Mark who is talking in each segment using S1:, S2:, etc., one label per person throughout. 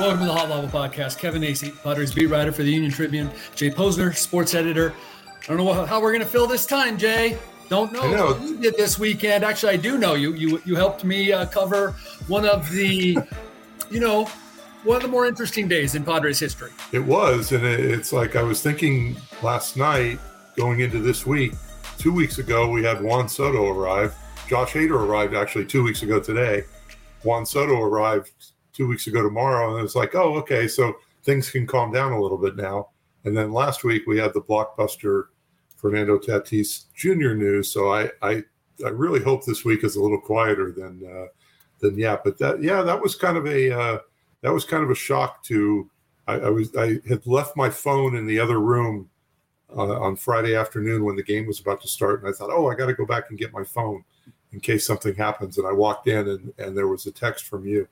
S1: Welcome to the Hot Lava Podcast. Kevin Acee, Padres beat writer for the Union Tribune. Jay Posner, sports editor. I don't know how we're going to fill this time, Jay. Don't know, know. what you did this weekend. Actually, I do know you. You you helped me uh, cover one of the, you know, one of the more interesting days in Padres history.
S2: It was, and it's like I was thinking last night, going into this week. Two weeks ago, we had Juan Soto arrive. Josh Hader arrived actually two weeks ago today. Juan Soto arrived two weeks ago tomorrow, and it's like, oh, okay, so things can calm down a little bit now. And then last week we had the blockbuster Fernando Tatis Jr. news. So I, I, I really hope this week is a little quieter than, uh, than yeah. But that, yeah, that was kind of a, uh, that was kind of a shock to. I, I was, I had left my phone in the other room uh, on Friday afternoon when the game was about to start, and I thought, oh, I got to go back and get my phone in case something happens. And I walked in, and, and there was a text from you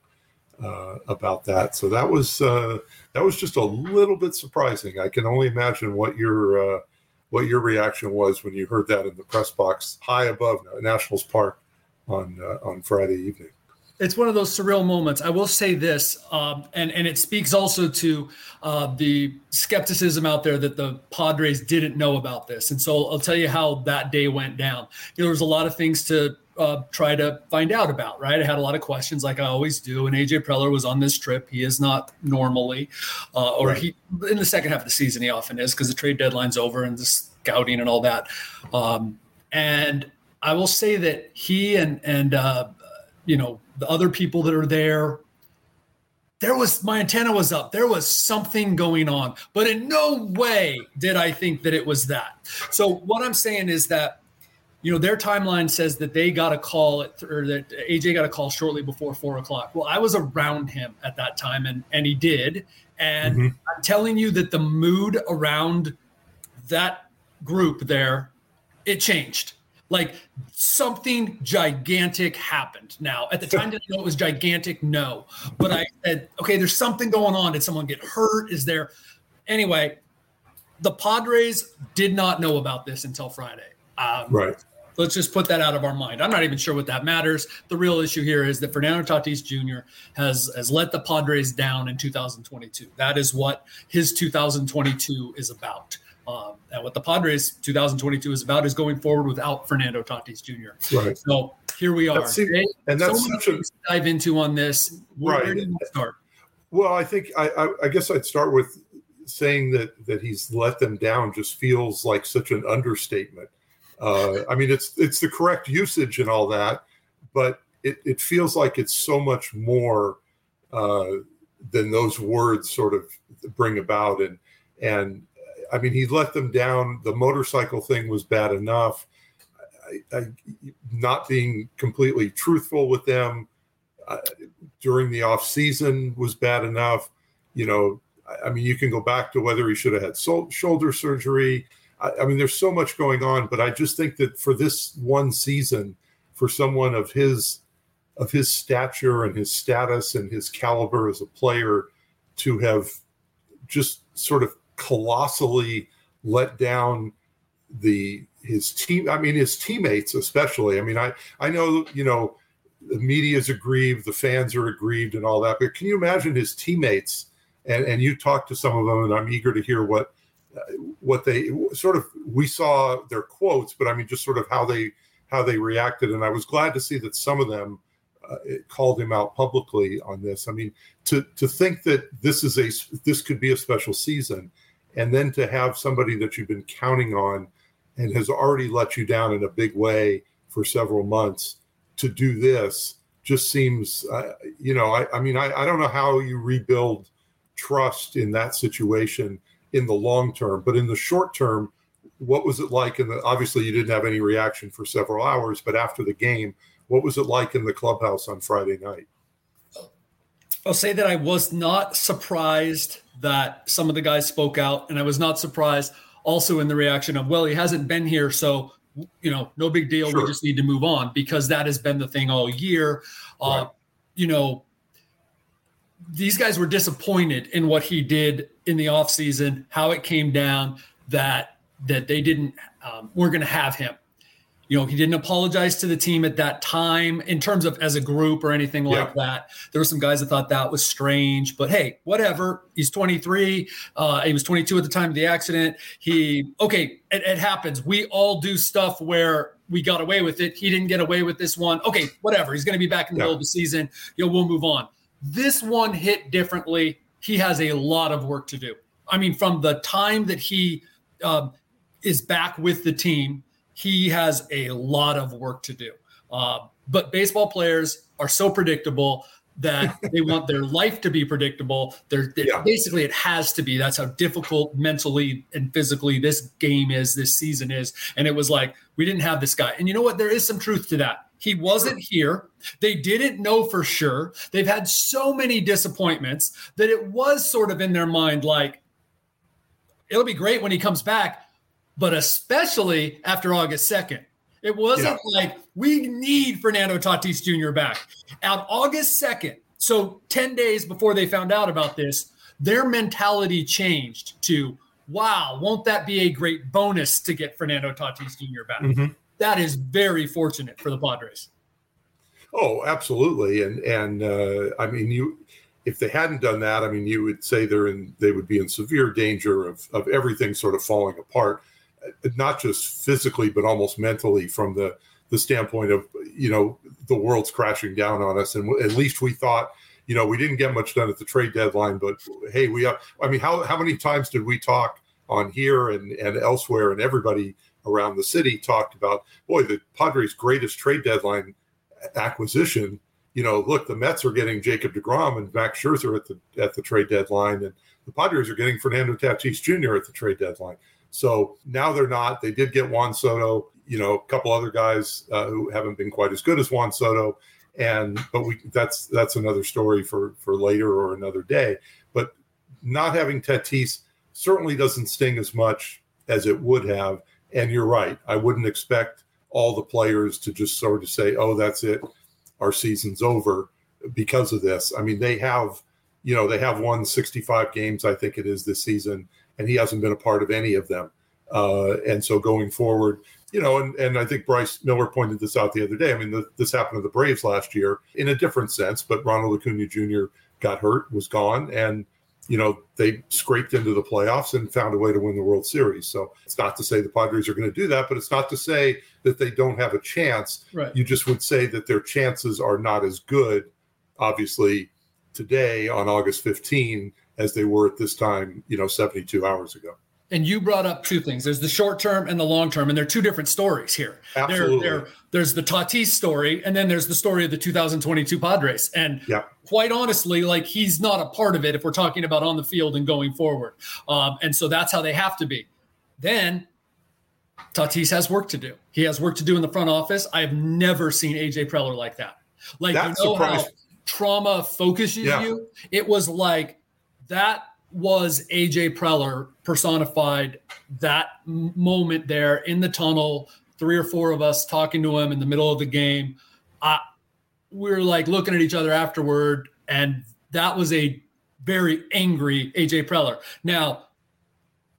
S2: uh, about that. So that was uh, that was just a little bit surprising. I can only imagine what your uh, what your reaction was when you heard that in the press box high above Nationals Park on uh, on Friday evening.
S1: It's one of those surreal moments. I will say this, um, and and it speaks also to uh, the skepticism out there that the Padres didn't know about this. And so I'll tell you how that day went down. You know, there was a lot of things to uh, try to find out about, right? I had a lot of questions, like I always do. And AJ Preller was on this trip. He is not normally, uh, or right. he in the second half of the season he often is because the trade deadline's over and the scouting and all that. Um, and I will say that he and and uh, you know the other people that are there. There was my antenna was up. There was something going on, but in no way did I think that it was that. So what I'm saying is that you know, their timeline says that they got a call at, or that AJ got a call shortly before four o'clock. Well, I was around him at that time, and and he did. And mm-hmm. I'm telling you that the mood around that group there, it changed. Like something gigantic happened. Now, at the time, did I know it was gigantic? No, but I said, okay, there's something going on. Did someone get hurt? Is there? Anyway, the Padres did not know about this until Friday.
S2: Um, right.
S1: Let's just put that out of our mind. I'm not even sure what that matters. The real issue here is that Fernando Tatis Jr. has has let the Padres down in 2022. That is what his 2022 is about. Um, and what the Padres 2022 is about is going forward without Fernando Tatis Jr.
S2: Right.
S1: So here we are.
S2: That's, and that's so
S1: such a, dive into on this.
S2: Where, right. Where do you start? Well, I think I, I, I guess I'd start with saying that that he's let them down. Just feels like such an understatement. Uh, I mean, it's it's the correct usage and all that, but it, it feels like it's so much more uh, than those words sort of bring about. And and I mean, he let them down. The motorcycle thing was bad enough. I, I, not being completely truthful with them uh, during the off season was bad enough. You know, I, I mean, you can go back to whether he should have had shoulder surgery. I, I mean, there's so much going on, but I just think that for this one season, for someone of his of his stature and his status and his caliber as a player to have just sort of colossally let down the his team i mean his teammates especially. I mean i i know you know the media is aggrieved the fans are aggrieved and all that but can you imagine his teammates? And and you talked to some of them and i'm eager to hear what what they sort of we saw their quotes, but I mean just sort of how they how they reacted, and I was glad to see that some of them uh, called him out publicly on this. I mean, to to think that this is a this could be a special season, and then to have somebody that you've been counting on and has already let you down in a big way for several months to do this just seems, uh, you know, I, I mean, I, I don't know how you rebuild trust in that situation in the long term. But in the short term, what was it like? And obviously, you didn't have any reaction for several hours. But after the game, what was it like in the clubhouse on Friday night?
S1: I'll say that I was not surprised that some of the guys spoke out, and I was not surprised also in the reaction of, "Well, he hasn't been here, so you know, no big deal. Sure. We just need to move on," because that has been the thing all year. Uh, right. Uh, you know, these guys were disappointed in what he did in the offseason, how it came down that that they didn't um, weren't going to have him. You know, he didn't apologize to the team at that time in terms of as a group or anything like that. There were some guys that thought that was strange, but hey, whatever. He's 23. Uh, he was 22 at the time of the accident. He, okay, it, it happens. We all do stuff where we got away with it. He didn't get away with this one. Okay, whatever. He's going to be back in the yeah. middle of the season. You know, we'll move on. This one hit differently. He has a lot of work to do. I mean, from the time that he um, is back with the team he has a lot of work to do. Uh, but baseball players are so predictable that they want their life to be predictable. They're, they're yeah. basically it has to be. That's how difficult mentally and physically this game is, this season is. And it was like we didn't have this guy. And you know what? There is some truth to that. He wasn't here. They didn't know for sure. They've had so many disappointments that it was sort of in their mind like it'll be great when he comes back but especially after August 2nd. It wasn't yeah. like we need Fernando Tatis Jr. back. On August 2nd, so 10 days before they found out about this, their mentality changed to, wow, won't that be a great bonus to get Fernando Tatis Jr. back? Mm-hmm. That is very fortunate for the Padres.
S2: Oh, absolutely. And, and uh, I mean, you, if they hadn't done that, I mean, you would say they're in, they would be in severe danger of, of everything sort of falling apart not just physically but almost mentally from the the standpoint of you know the world's crashing down on us and at least we thought you know we didn't get much done at the trade deadline but hey we have, i mean how how many times did we talk on here and and elsewhere and everybody around the city talked about boy the padres greatest trade deadline acquisition you know look the mets are getting jacob deGrom and max scherzer at the at the trade deadline and the padres are getting fernando tatis jr at the trade deadline so now they're not. They did get Juan Soto, you know, a couple other guys uh, who haven't been quite as good as Juan Soto, and but we that's that's another story for for later or another day. But not having Tatis certainly doesn't sting as much as it would have. And you're right. I wouldn't expect all the players to just sort of say, "Oh, that's it, our season's over," because of this. I mean, they have, you know, they have won 65 games, I think it is this season and he hasn't been a part of any of them. Uh, and so going forward, you know, and, and I think Bryce Miller pointed this out the other day. I mean, the, this happened to the Braves last year in a different sense, but Ronald Acuna Jr. got hurt, was gone, and you know they scraped into the playoffs and found a way to win the World Series. So it's not to say the Padres are going to do that, but it's not to say that they don't have a chance.
S1: Right.
S2: You just would say that their chances are not as good, obviously, today on August 15 as they were at this time, you know, 72 hours ago.
S1: And you brought up two things. There's the short term and the long term, and they're two different stories here.
S2: Absolutely.
S1: They're, they're, there's the Tatis story, and then there's the story of the 2022 Padres. And
S2: yeah.
S1: quite honestly, like he's not a part of it if we're talking about on the field and going forward. Um, and so that's how they have to be. Then Tatis has work to do. He has work to do in the front office. I have never seen AJ Preller like that. Like you know how trauma focuses yeah. you. It was like that was AJ Preller personified that moment there in the tunnel, three or four of us talking to him in the middle of the game. I, we are like looking at each other afterward, and that was a very angry AJ Preller. Now,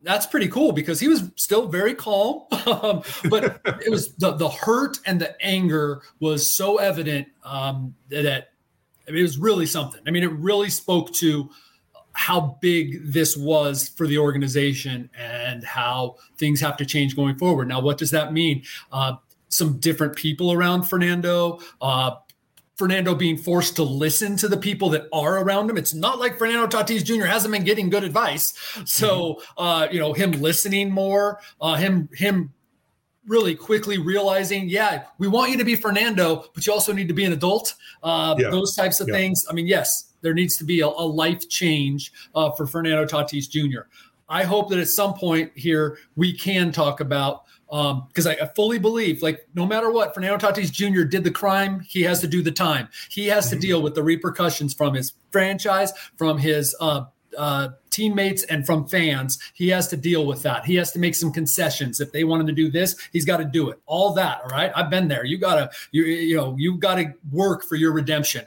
S1: that's pretty cool because he was still very calm, um, but it was the, the hurt and the anger was so evident um, that I mean, it was really something. I mean, it really spoke to how big this was for the organization and how things have to change going forward. Now, what does that mean? Uh, some different people around Fernando. Uh, Fernando being forced to listen to the people that are around him. It's not like Fernando Tatis Jr. hasn't been getting good advice. So, mm-hmm. uh, you know, him listening more, uh, him him really quickly realizing, yeah, we want you to be Fernando, but you also need to be an adult. Uh, yeah. Those types of yeah. things. I mean, yes, there needs to be a, a life change uh, for Fernando Tatis Jr. I hope that at some point here we can talk about because um, I, I, fully believe, like, no matter what, Fernando Tatis Jr. did the crime, he has to do the time. He has mm-hmm. to deal with the repercussions from his franchise, from his uh, uh, teammates, and from fans. He has to deal with that. He has to make some concessions. If they want him to do this, he's got to do it. All that. All right. I've been there. You gotta, you, you know, you got to work for your redemption.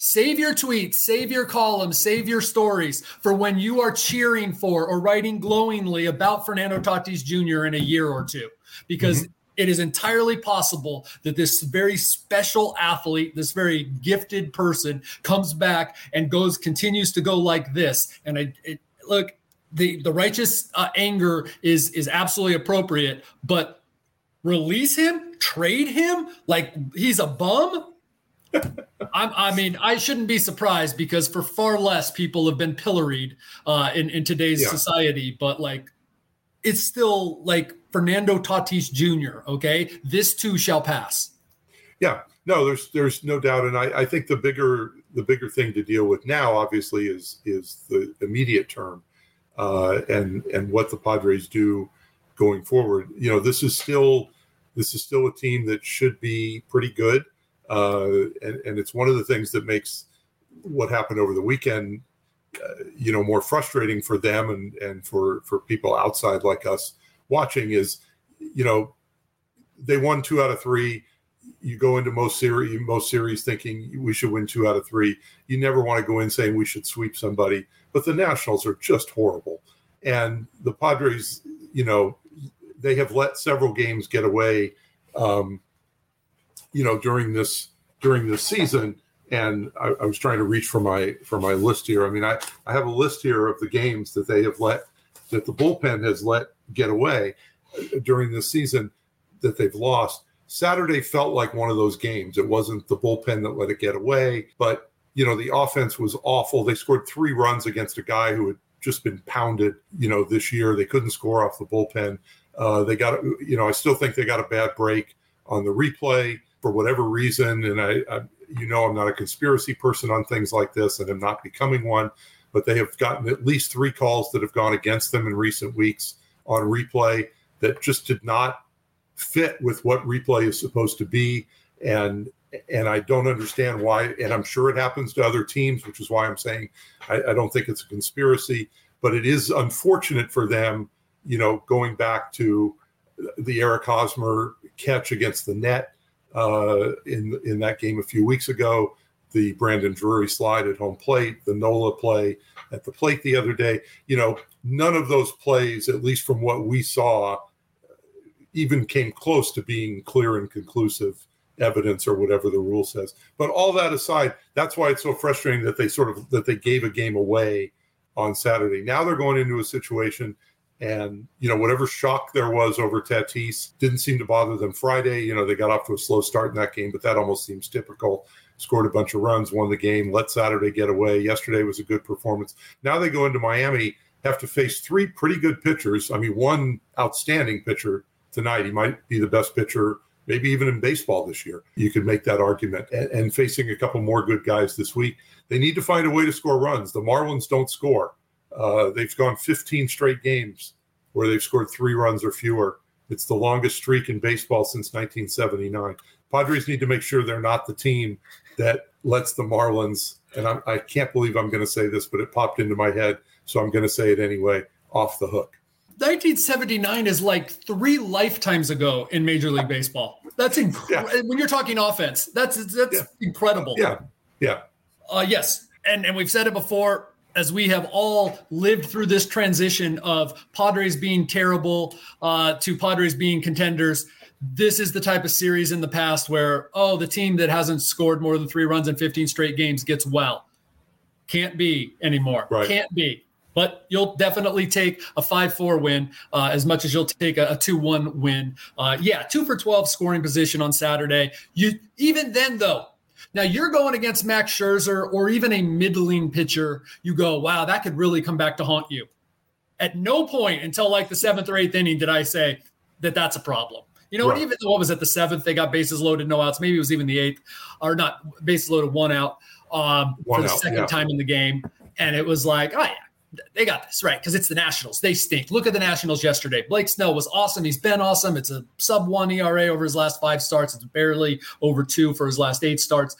S1: Save your tweets, save your columns, save your stories for when you are cheering for or writing glowingly about Fernando Tatis Jr. in a year or two, because mm-hmm. It is entirely possible that this very special athlete, this very gifted person, comes back and goes continues to go like this. And I it, look, the the righteous uh, anger is is absolutely appropriate, but release him, trade him like he's a bum. I'm, i mean, I shouldn't be surprised because for far less people have been pilloried uh, in in today's yeah. society. But like, it's still like Fernando Tatis Jr. Okay, this too shall pass.
S2: Yeah, no, there's there's no doubt, and I, I think the bigger the bigger thing to deal with now, obviously, is is the immediate term, uh, and and what the Padres do going forward. You know, this is still this is still a team that should be pretty good, uh, and and it's one of the things that makes what happened over the weekend, uh, you know, more frustrating for them and and for for people outside like us watching is, you know, they won two out of three. You go into most series, most series thinking we should win two out of three. You never want to go in saying we should sweep somebody. But the Nationals are just horrible, and the Padres, you know, they have let several games get away, um, you know, during this during this season. And I, I was trying to reach for my for my list here. I mean, I, I have a list here of the games that they have let that the bullpen has let get away uh, during the season that they've lost. Saturday felt like one of those games. It wasn't the bullpen that let it get away, but you know the offense was awful. They scored three runs against a guy who had just been pounded. You know this year they couldn't score off the bullpen. Uh, they got you know I still think they got a bad break on the replay for whatever reason, and I, I you know I'm not a conspiracy person on things like this, and I'm not becoming one. But they have gotten at least three calls that have gone against them in recent weeks on replay that just did not fit with what replay is supposed to be and and I don't understand why. And I'm sure it happens to other teams, which is why I'm saying I, I, don't think it's a conspiracy. But it is unfortunate for them, you know, going back to the Eric Hosmer catch against the net uh, in in that game a few weeks ago, the Brandon Drury slide at home plate, the Nola play at the plate the other day. You know, none of those plays, at least from what we saw, even came close to being clear and conclusive evidence or whatever the rule says. But all that aside, that's why it's so frustrating that they sort of that they gave a game away on Saturday. Now they're going into a situation and you know whatever shock there was over Tatis didn't seem to bother them Friday. You know they got off to a slow start in that game, but that almost seems typical scored a bunch of runs, won the game, let Saturday get away. Yesterday was a good performance. Now they go into Miami, have to face three pretty good pitchers. I mean, one outstanding pitcher tonight. He might be the best pitcher, maybe even in baseball this year. You could make that argument. And, and facing a couple more good guys this week, they need to find a way to score runs. The Marlins don't score. Uh, they've gone 15 straight games where they've scored three runs or fewer. It's the longest streak in baseball since 1979. Padres need to make sure they're not the team that lets the Marlins, and I'm, I can not believe I'm going to say this, but it popped into my head, so I'm going to say it anyway, off the hook.
S1: 1979 is like three lifetimes ago in Major League Baseball. That's incredible. Yeah. When you're talking offense, that's that's yeah. incredible.
S2: Yeah, yeah.
S1: Uh, yes, and and we've said it before. As we have all lived through this transition of Padres being terrible uh, to Padres being contenders, this is the type of series in the past where, oh, the team that hasn't scored more than three runs in 15 straight games gets well. Can't be anymore. Right. Can't be. But you'll definitely take a 5 4 win uh, as much as you'll take a, 2 1 win. Uh, yeah, 2 for 12 scoring position on Saturday. You Even then, though, now you're going against Max Scherzer or even a middling pitcher. You go, wow, that could really come back to haunt you. At no point until like the seventh or eighth inning did I say that that's a problem. You know, right. even what was at the seventh, they got bases loaded, no outs. Maybe it was even the eighth, or not bases loaded, one out um, one for the out, second yeah. time in the game, and it was like, oh yeah, they got this right because it's the Nationals. They stink. Look at the Nationals yesterday. Blake Snell was awesome. He's been awesome. It's a sub one ERA over his last five starts. It's barely over two for his last eight starts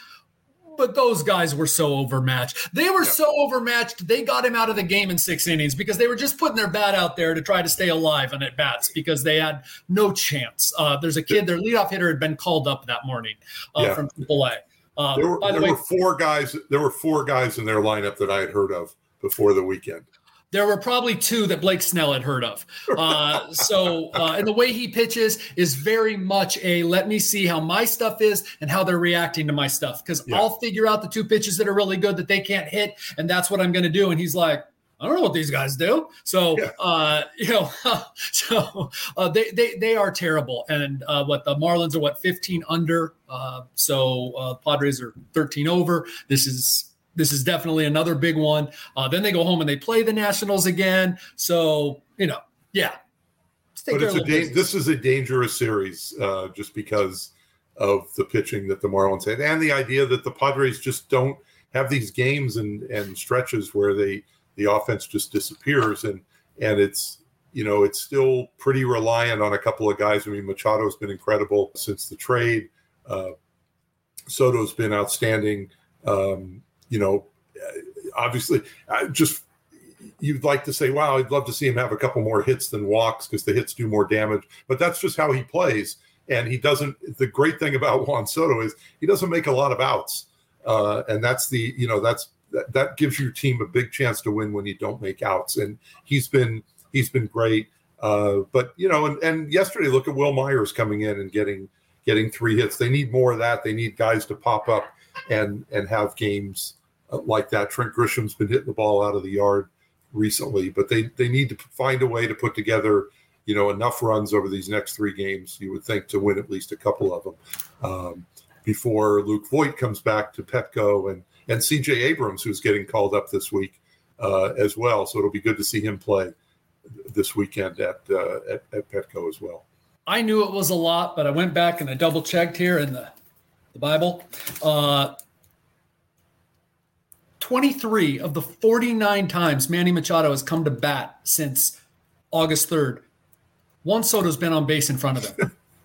S1: but those guys were so overmatched. They were yeah. so overmatched. They got him out of the game in six innings because they were just putting their bat out there to try to stay alive on at bats because they had no chance. Uh, there's a kid, their leadoff hitter had been called up that morning uh, yeah. from AAA.
S2: Uh, there were, the there way, were four guys. There were four guys in their lineup that I had heard of before the weekend.
S1: There were probably two that Blake Snell had heard of. Uh, so, uh, and the way he pitches is very much a let me see how my stuff is and how they're reacting to my stuff because yeah. I'll figure out the two pitches that are really good that they can't hit, and that's what I'm going to do. And he's like, I don't know what these guys do. So, yeah. uh, you know, so uh, they, they they are terrible. And uh, what the Marlins are what 15 under. Uh, so uh, Padres are 13 over. This is this is definitely another big one. Uh, then they go home and they play the Nationals again. So you know, yeah.
S2: But it's a da- this is a dangerous series uh, just because of the pitching that the Marlins had, and the idea that the Padres just don't have these games and and stretches where they the offense just disappears and and it's you know it's still pretty reliant on a couple of guys. I mean, Machado's been incredible since the trade. Uh, Soto's been outstanding. Um, you know, obviously, I just you'd like to say, wow, I'd love to see him have a couple more hits than walks because the hits do more damage. But that's just how he plays. And he doesn't, the great thing about Juan Soto is he doesn't make a lot of outs. Uh, and that's the, you know, that's, that, that gives your team a big chance to win when you don't make outs. And he's been, he's been great. Uh, but, you know, and, and yesterday, look at Wil Myers coming in and getting, getting three hits. They need more of that. They need guys to pop up and, and have games like that. Trent Grisham's been hitting the ball out of the yard recently, but they they need to find a way to put together you know enough runs over these next three games. You would think to win at least a couple of them um, before Luke Voit comes back to Petco and and C.J. Abrams, who's getting called up this week uh, as well. So it'll be good to see him play this weekend at, uh, at, at Petco as well.
S1: I knew it was a lot, but I went back and I double checked here in the the Bible. Uh, 23 of the 49 times Manny Machado has come to bat since August 3rd, Juan Soto's been on base in front of him.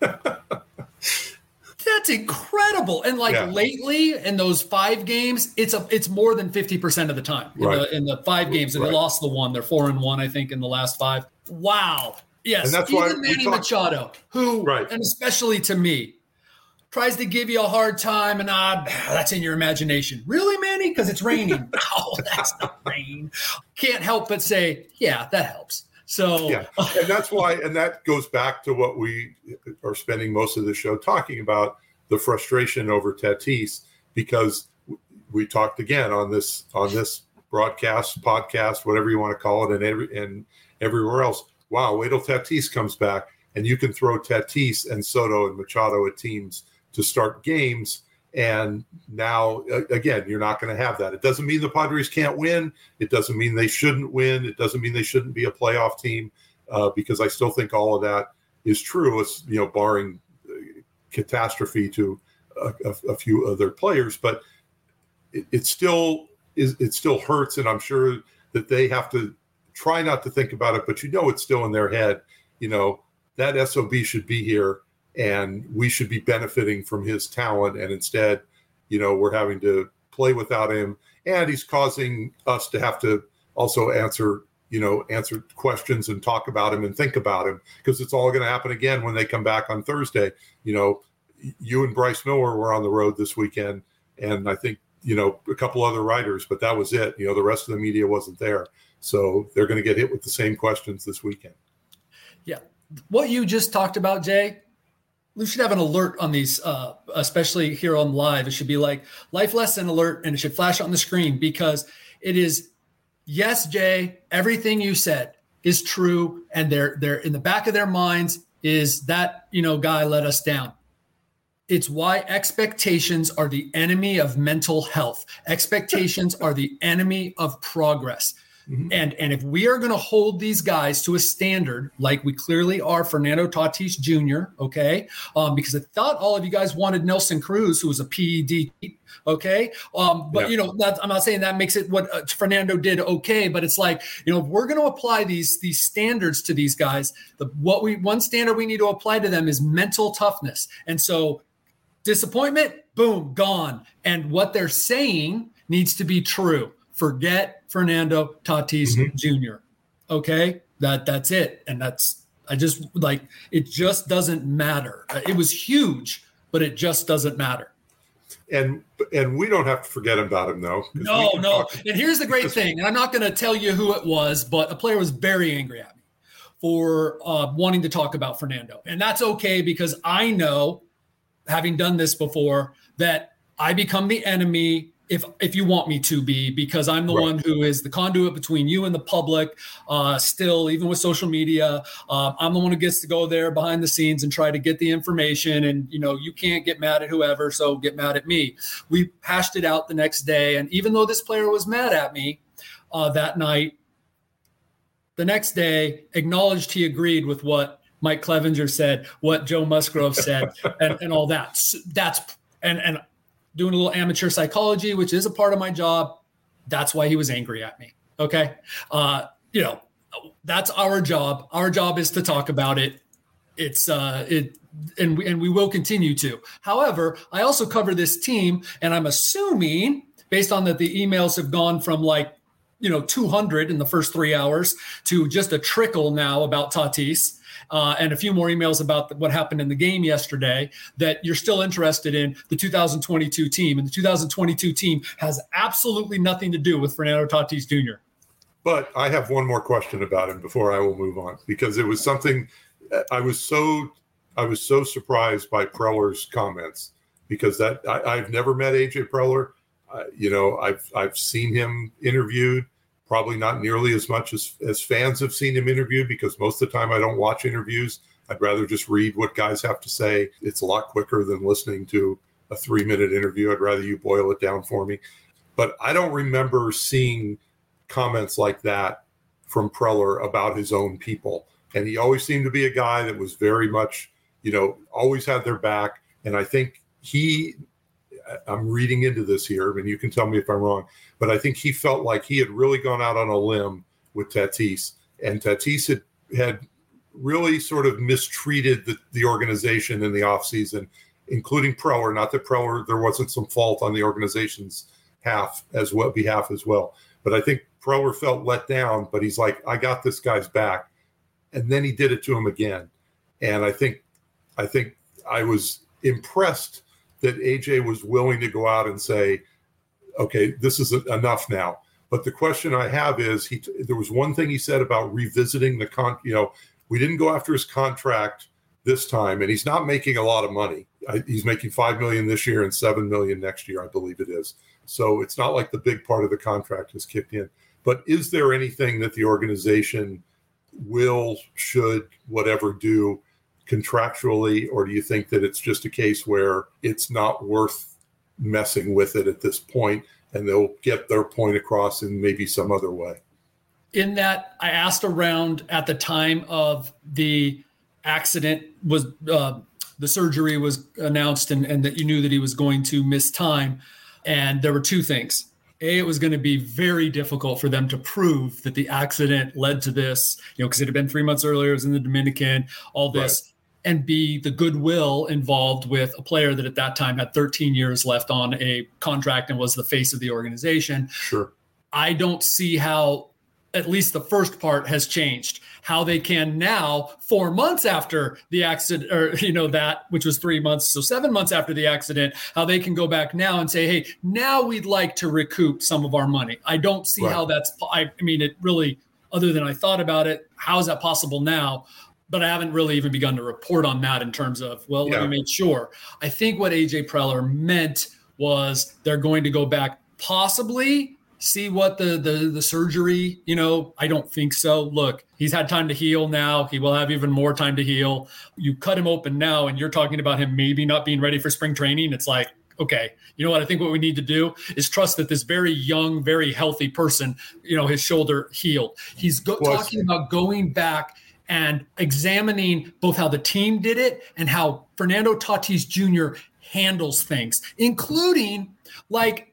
S1: That's incredible. And like yeah. lately in those five games, it's a it's more than 50% of the time in, right. the, in the five games. And right. they lost the one. They're four and one, I think, in the last five. Wow. Yes. And that's even Manny talk- Machado, who, right. and especially to me, tries to give you a hard time and uh, that's in your imagination. Really, Manny? Because it's raining. oh, that's not rain. Can't help but say, yeah, that helps. So
S2: yeah, and that's why, and that goes back to what we are spending most of the show talking about the frustration over Tatis because we talked again on this on this broadcast, podcast, whatever you want to call it, and every and everywhere else. Wow, wait till Tatis comes back, and you can throw Tatis and Soto and Machado at teams to start games. And now, again, you're not going to have that. It doesn't mean the Padres can't win. It doesn't mean they shouldn't win. It doesn't mean they shouldn't be a playoff team, uh, because I still think all of that is true. It's you know, barring uh, catastrophe to a, a, a, few other players, but it, it still is. It still hurts, and I'm sure that they have to try not to think about it, but you know, it's still in their head. You know, that sob should be here and we should be benefiting from his talent. And instead, you know, we're having to play without him, and he's causing us to have to also answer, you know, answer questions and talk about him and think about him because it's all going to happen again when they come back on Thursday. You know, you and Bryce Miller were on the road this weekend, and I think you know a couple other writers, but that was it. You know, the rest of the media wasn't there, so they're going to get hit with the same questions this weekend.
S1: Yeah, what you just talked about, Jay, we should have an alert on these, uh, especially here on live. It should be like life lesson alert, and it should flash on the screen because it is. Yes, Jay, everything you said is true, and they're they're in the back of their minds is that you know guy let us down. It's why expectations are the enemy of mental health. Expectations are the enemy of progress. Mm-hmm. And and if we are going to hold these guys to a standard like we clearly are, Fernando Tatis Jr. Okay, um, because I thought all of you guys wanted Nelson Cruz, who was a PED. Okay, um, but yeah. you know, I'm not saying that makes it what uh, Fernando did okay, but it's like you know, if we're going to apply these these standards to these guys, the what we one standard we need to apply to them is mental toughness, and so disappointment, boom, gone, and what they're saying needs to be true forget Fernando Tatis mm-hmm. Jr. Okay, that that's it, and that's I just like it just doesn't matter. It was huge, but it just doesn't matter.
S2: and and we don't have to forget about him though.
S1: No, no. Talk. And here's the great thing, and I'm not going to tell you who it was, but a player was very angry at me for uh, wanting to talk about Fernando, and that's okay because I know, having done this before, that I become the enemy if if you want me to be because i'm the right. one who is the conduit between you and the public uh, still even with social media uh, i'm the one who gets to go there behind the scenes and try to get the information. And you know you can't get mad at whoever so get mad at me. We hashed it out the next day. And even though this player was mad at me uh, that night the next day acknowledged he agreed with what mike clevinger said what joe musgrove said and, and all that. So that's and and doing a little amateur psychology, which is a part of my job. That's why he was angry at me. Okay. Uh, you know, that's our job. Our job is to talk about it. It's uh it and we, and we will continue to. However, I also cover this team and I'm assuming based on that the emails have gone from like you know 200 in the first 3 hours to just a trickle now about Tatis uh, and a few more emails about what happened in the game yesterday that you're still interested in the 2022 team. And the 2022 team has absolutely nothing to do with Fernando Tatis Jr.
S2: But I have one more question about him before I will move on because it was something I was so I was so surprised by Preller's comments because that I, have never met AJ Preller. Uh, you know, I've I've seen him interviewed probably not nearly as much as, as fans have seen him interviewed because most of the time I don't watch interviews. I'd rather just read what guys have to say. It's a lot quicker than listening to a three minute interview. I'd rather you boil it down for me. But I don't remember seeing comments like that from Preller about his own people. And he always seemed to be a guy that was very much, you know, always had their back. And I think he I'm reading into this here, and you can tell me if I'm wrong, but I think he felt like he had really gone out on a limb with Tatis, and Tatis had had really sort of mistreated the, the organization in the offseason, including Preller. Not that Preller there wasn't some fault on the organization's half as well behalf as well, but I think Preller felt let down. But he's like, I got this guy's back, and then he did it to him again, and I think I think I was impressed that AJ was willing to go out and say, okay, this is enough now. But the question I have is, he there was one thing he said about revisiting the con. You know, we didn't go after his contract this time, and he's not making a lot of money. He's making five million this year and seven million next year, I believe it is. So it's not like the big part of the contract has kicked in. But is there anything that the organization will, should, whatever do contractually, or do you think that it's just a case where it's not worth messing with it at this point and they'll get their point across in maybe some other way?
S1: In that, I asked around at the time of the accident was uh, the surgery was announced and, and that you knew that he was going to miss time. And there were two things. A, it was going to be very difficult for them to prove that the accident led to this, you know, because it had been three months earlier, it was in the Dominican, all this and B, the goodwill involved with a player that at that time had 13 years left on a contract and was the face of the organization.
S2: Sure.
S1: I don't see how at least the first part has changed. How they can now, four months after the accident, or you know that, which was three months, so seven months after the accident, how they can go back now and say, "Hey, now we'd like to recoup some of our money." I don't see right. how that's. I, I mean, it really, other than I thought about it, how is that possible now? But I haven't really even begun to report on that in terms of, well, yeah. let me make sure. I think what AJ Preller meant was they're going to go back possibly see what the, the the surgery you know i don't think so. Look he's had time to heal now. He will have even more time to heal. You cut him open now and you're talking about him maybe not being ready for spring training. It's like okay you know what? I think what we need to do is trust that this very young very healthy person you know his shoulder healed. He's go- talking about going back and examining both how the team did it and how Fernando Tatis Jr. handles things, including like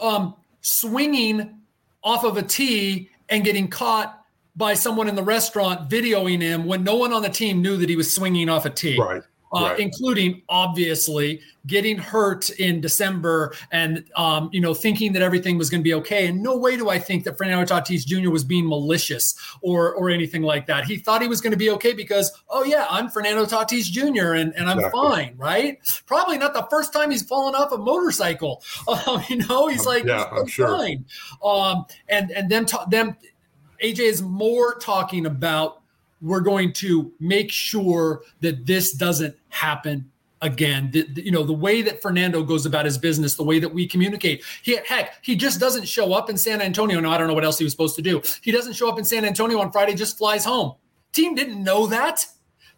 S1: um, swinging off of a tee and getting caught by someone in the restaurant videoing him when no one on the team knew that he was swinging off a tee.
S2: Right.
S1: Uh, right. including obviously getting hurt in December and um, you know thinking that everything was going to be okay. And no way do I think that Fernando Tatis Jr. was being malicious or or anything like that. He thought he was going to be okay because oh yeah, I'm Fernando Tatis Jr. and and I'm exactly. fine, right? Probably not the first time he's fallen off a motorcycle. Um, you know, he's like
S2: yeah, I'm sure.
S1: fine. Um, and and then ta- them AJ is more talking about we're going to make sure that this doesn't happen again. The, the, you know, the way that Fernando goes about his business, the way that we communicate. He, heck, he just doesn't show up in San Antonio. No, I don't know what else he was supposed to do. He doesn't show up in San Antonio on Friday, just flies home. Team didn't know that.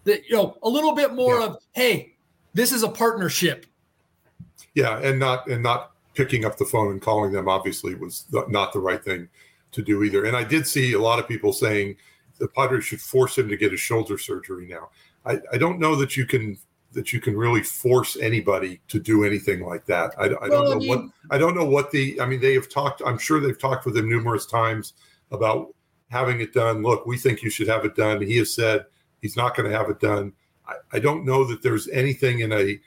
S1: That, you know, a little bit more yeah. of, hey, this is a partnership.
S2: Yeah, and not and not picking up the phone and calling them obviously was not the right thing to do either. And I did see a lot of people saying the Padres should force him to get a shoulder surgery now. I, I don't know that you can that you can really force anybody to do anything like that. I, I don't well, know I mean, what I don't know what the I mean they have talked. I'm sure they've talked with him numerous times about having it done. Look, we think you should have it done. He has said he's not going to have it done. I, I don't know that there's anything in a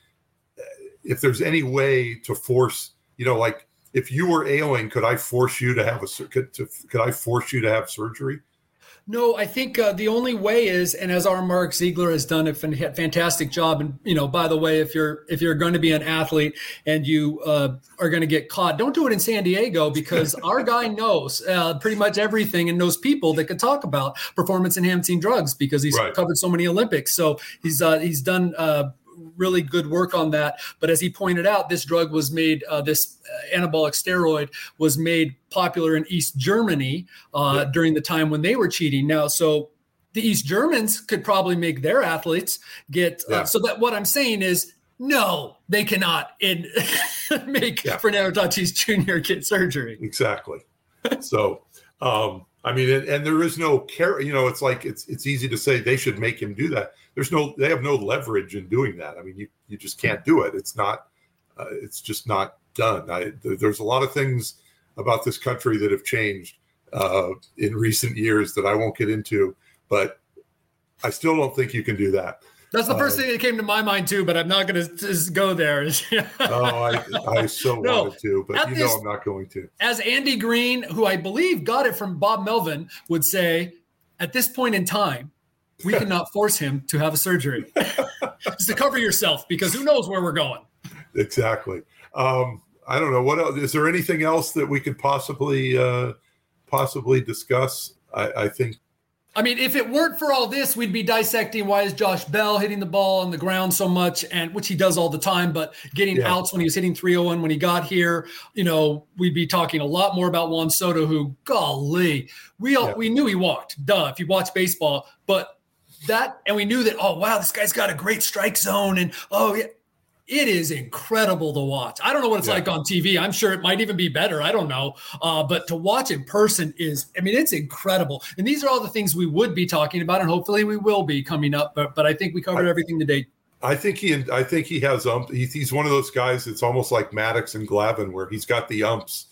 S2: if there's any way to force you know like if you were ailing, could I force you to have a could, to, could I force you to have surgery?
S1: No, I think uh, the only way is, and as our Mark Zeigler has done a fantastic job. And you know, by the way, if you're if you're going to be an athlete and you uh, are going to get caught, don't do it in San Diego because our guy knows uh, pretty much everything and knows people that can talk about performance enhancing drugs because he's right. covered so many Olympics. So he's uh, he's done uh, really good work on that. But as he pointed out, this drug was made, uh, this uh, anabolic steroid was made popular in East Germany uh, yeah. during the time when they were cheating. Now, so the East Germans could probably make their athletes get. Uh, so that what I'm saying is, no, they cannot in, make yeah. Fernando Tatis Jr. get surgery.
S2: Exactly. so, um, I mean, and, and, there is no care. You know, it's like it's it's easy to say they should make him do that there's no they have no leverage in doing that. I mean, you you just can't do it. It's not uh, it's just not done. I, th- there's a lot of things about this country that have changed uh, in recent years that I won't get into, but I still don't think you can do that.
S1: That's the first uh, thing that came to my mind too, but I'm not going to just go there.
S2: oh, I, I so no, wanted to, but you this, know I'm not going to.
S1: As Andy Green, who I believe got it from Bob Melvin, would say, at this point in time, we cannot force him to have a surgery. Just to cover yourself, because who knows where we're going.
S2: Exactly. Um, I don't know what else. Is there anything else that we could possibly uh, possibly discuss? I, I think
S1: I mean, if it weren't for all this, we'd be dissecting why is Josh Bell hitting the ball on the ground so much, and which he does all the time, but getting yeah. outs when he was hitting 301 when he got here. You know, we'd be talking a lot more about Juan Soto, who, golly, we all, yeah. we knew he walked, duh, if you watch baseball, but that and we knew that oh wow this guy's got a great strike zone and oh yeah it is incredible to watch i don't know what it's yeah. like on tv i'm sure it might even be better i don't know uh, but to watch in person is i mean it's incredible and these are all the things we would be talking about and hopefully we will be coming up but but i think we covered I, everything today
S2: I think he I think he has ump. He's one of those guys. It's almost like Maddux and Glavine, where he's got the umps.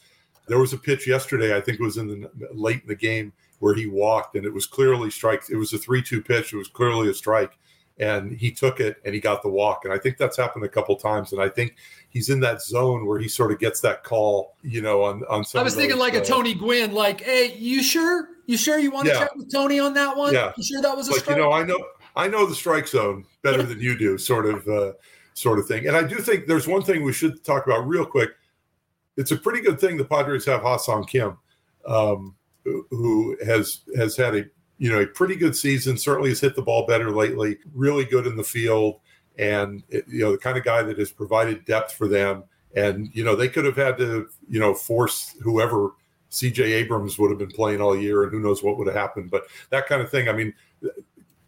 S2: There was a pitch yesterday. I think it was in the late in the game where he walked and it was clearly strike. It was a three-two pitch. It was clearly a strike, and he took it and he got the walk. And I think that's happened a couple times. And I think he's in that zone where he sort of gets that call. You know, on on some.
S1: I was thinking like uh, a Tony Gwynn, like, hey, you sure? You sure you want to yeah. chat with Tony on that one?
S2: Yeah.
S1: You sure that was a
S2: like,
S1: strike?
S2: You know, I know I know the strike zone better than you do, sort of uh, sort of thing. And I do think there's one thing we should talk about real quick. It's a pretty good thing the Padres have Ha-Seong Kim. Um, who has has had a you know a pretty good season. Certainly has hit the ball better lately. Really good in the field, and you know the kind of guy that has provided depth for them. And you know they could have had to you know force whoever CJ Abrams would have been playing all year, and who knows what would have happened. But that kind of thing. I mean,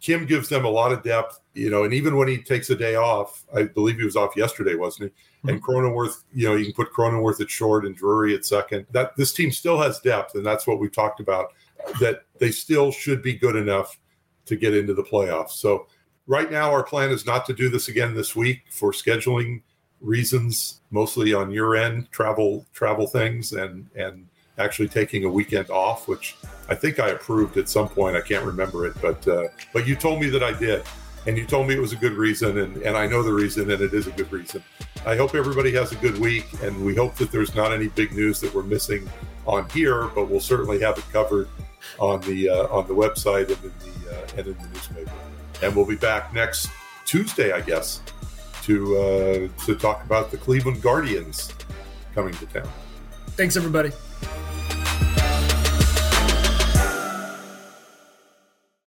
S2: Kim gives them a lot of depth, you know, and even when he takes a day off, I believe he was off yesterday, wasn't he? And mm-hmm. Cronenworth, you know, you can put Cronenworth at short and Drury at second. That this team still has depth, and that's what we talked about. That they still should be good enough to get into the playoffs. So right now, our plan is not to do this again this week for scheduling reasons, mostly on your end, travel travel things, and and actually taking a weekend off, which I think I approved at some point. I can't remember it, but uh, but you told me that I did. and you told me it was a good reason, and, and I know the reason, and it is a good reason. I hope everybody has a good week, and we hope that there's not any big news that we're missing on here, but we'll certainly have it covered on the uh, on the website and in the uh, and in the newspaper. And we'll be back next Tuesday, I guess, to uh, to talk about the Cleveland Guardians coming to town.
S1: Thanks, everybody.